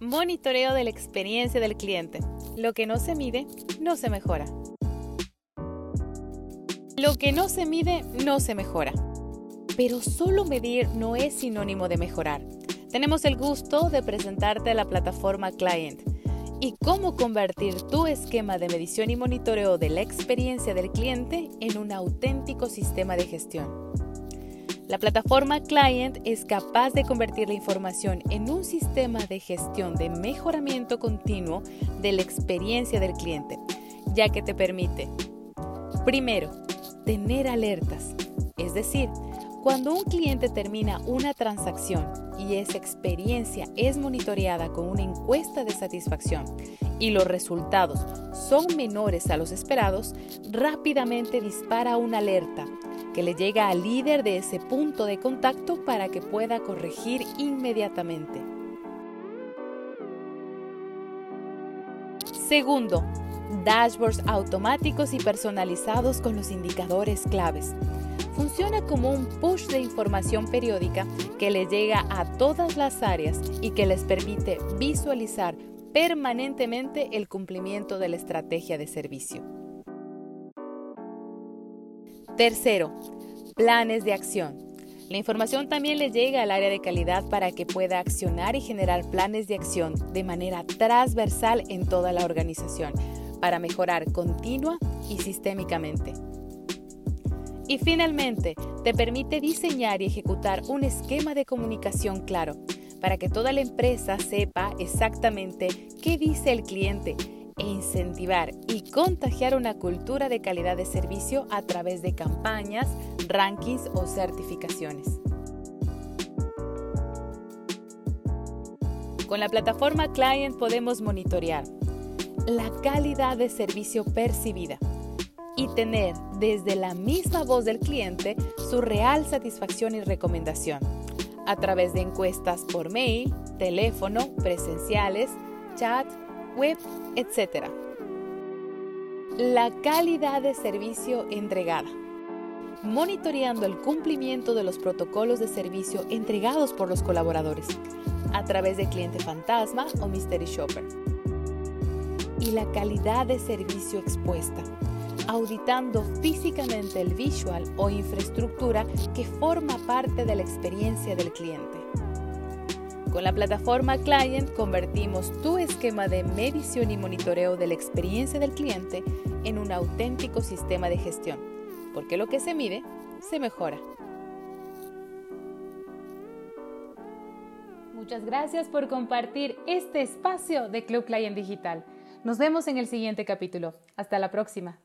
Monitoreo de la experiencia del cliente. Lo que no se mide, no se mejora. Lo que no se mide, no se mejora. Pero solo medir no es sinónimo de mejorar. Tenemos el gusto de presentarte la plataforma Client y cómo convertir tu esquema de medición y monitoreo de la experiencia del cliente en un auténtico sistema de gestión. La plataforma Client es capaz de convertir la información en un sistema de gestión de mejoramiento continuo de la experiencia del cliente, ya que te permite, primero, tener alertas, es decir, cuando un cliente termina una transacción y esa experiencia es monitoreada con una encuesta de satisfacción y los resultados son menores a los esperados, rápidamente dispara una alerta que le llega al líder de ese punto de contacto para que pueda corregir inmediatamente. Segundo, dashboards automáticos y personalizados con los indicadores claves funciona como un push de información periódica que les llega a todas las áreas y que les permite visualizar permanentemente el cumplimiento de la estrategia de servicio. Tercero, planes de acción. La información también le llega al área de calidad para que pueda accionar y generar planes de acción de manera transversal en toda la organización para mejorar continua y sistémicamente. Y finalmente, te permite diseñar y ejecutar un esquema de comunicación claro para que toda la empresa sepa exactamente qué dice el cliente e incentivar y contagiar una cultura de calidad de servicio a través de campañas, rankings o certificaciones. Con la plataforma Client podemos monitorear la calidad de servicio percibida y tener desde la misma voz del cliente su real satisfacción y recomendación a través de encuestas por mail, teléfono, presenciales, chat, web, etc. La calidad de servicio entregada. Monitoreando el cumplimiento de los protocolos de servicio entregados por los colaboradores a través de cliente fantasma o mystery shopper. Y la calidad de servicio expuesta auditando físicamente el visual o infraestructura que forma parte de la experiencia del cliente. Con la plataforma Client convertimos tu esquema de medición y monitoreo de la experiencia del cliente en un auténtico sistema de gestión, porque lo que se mide se mejora. Muchas gracias por compartir este espacio de Club Client Digital. Nos vemos en el siguiente capítulo. Hasta la próxima.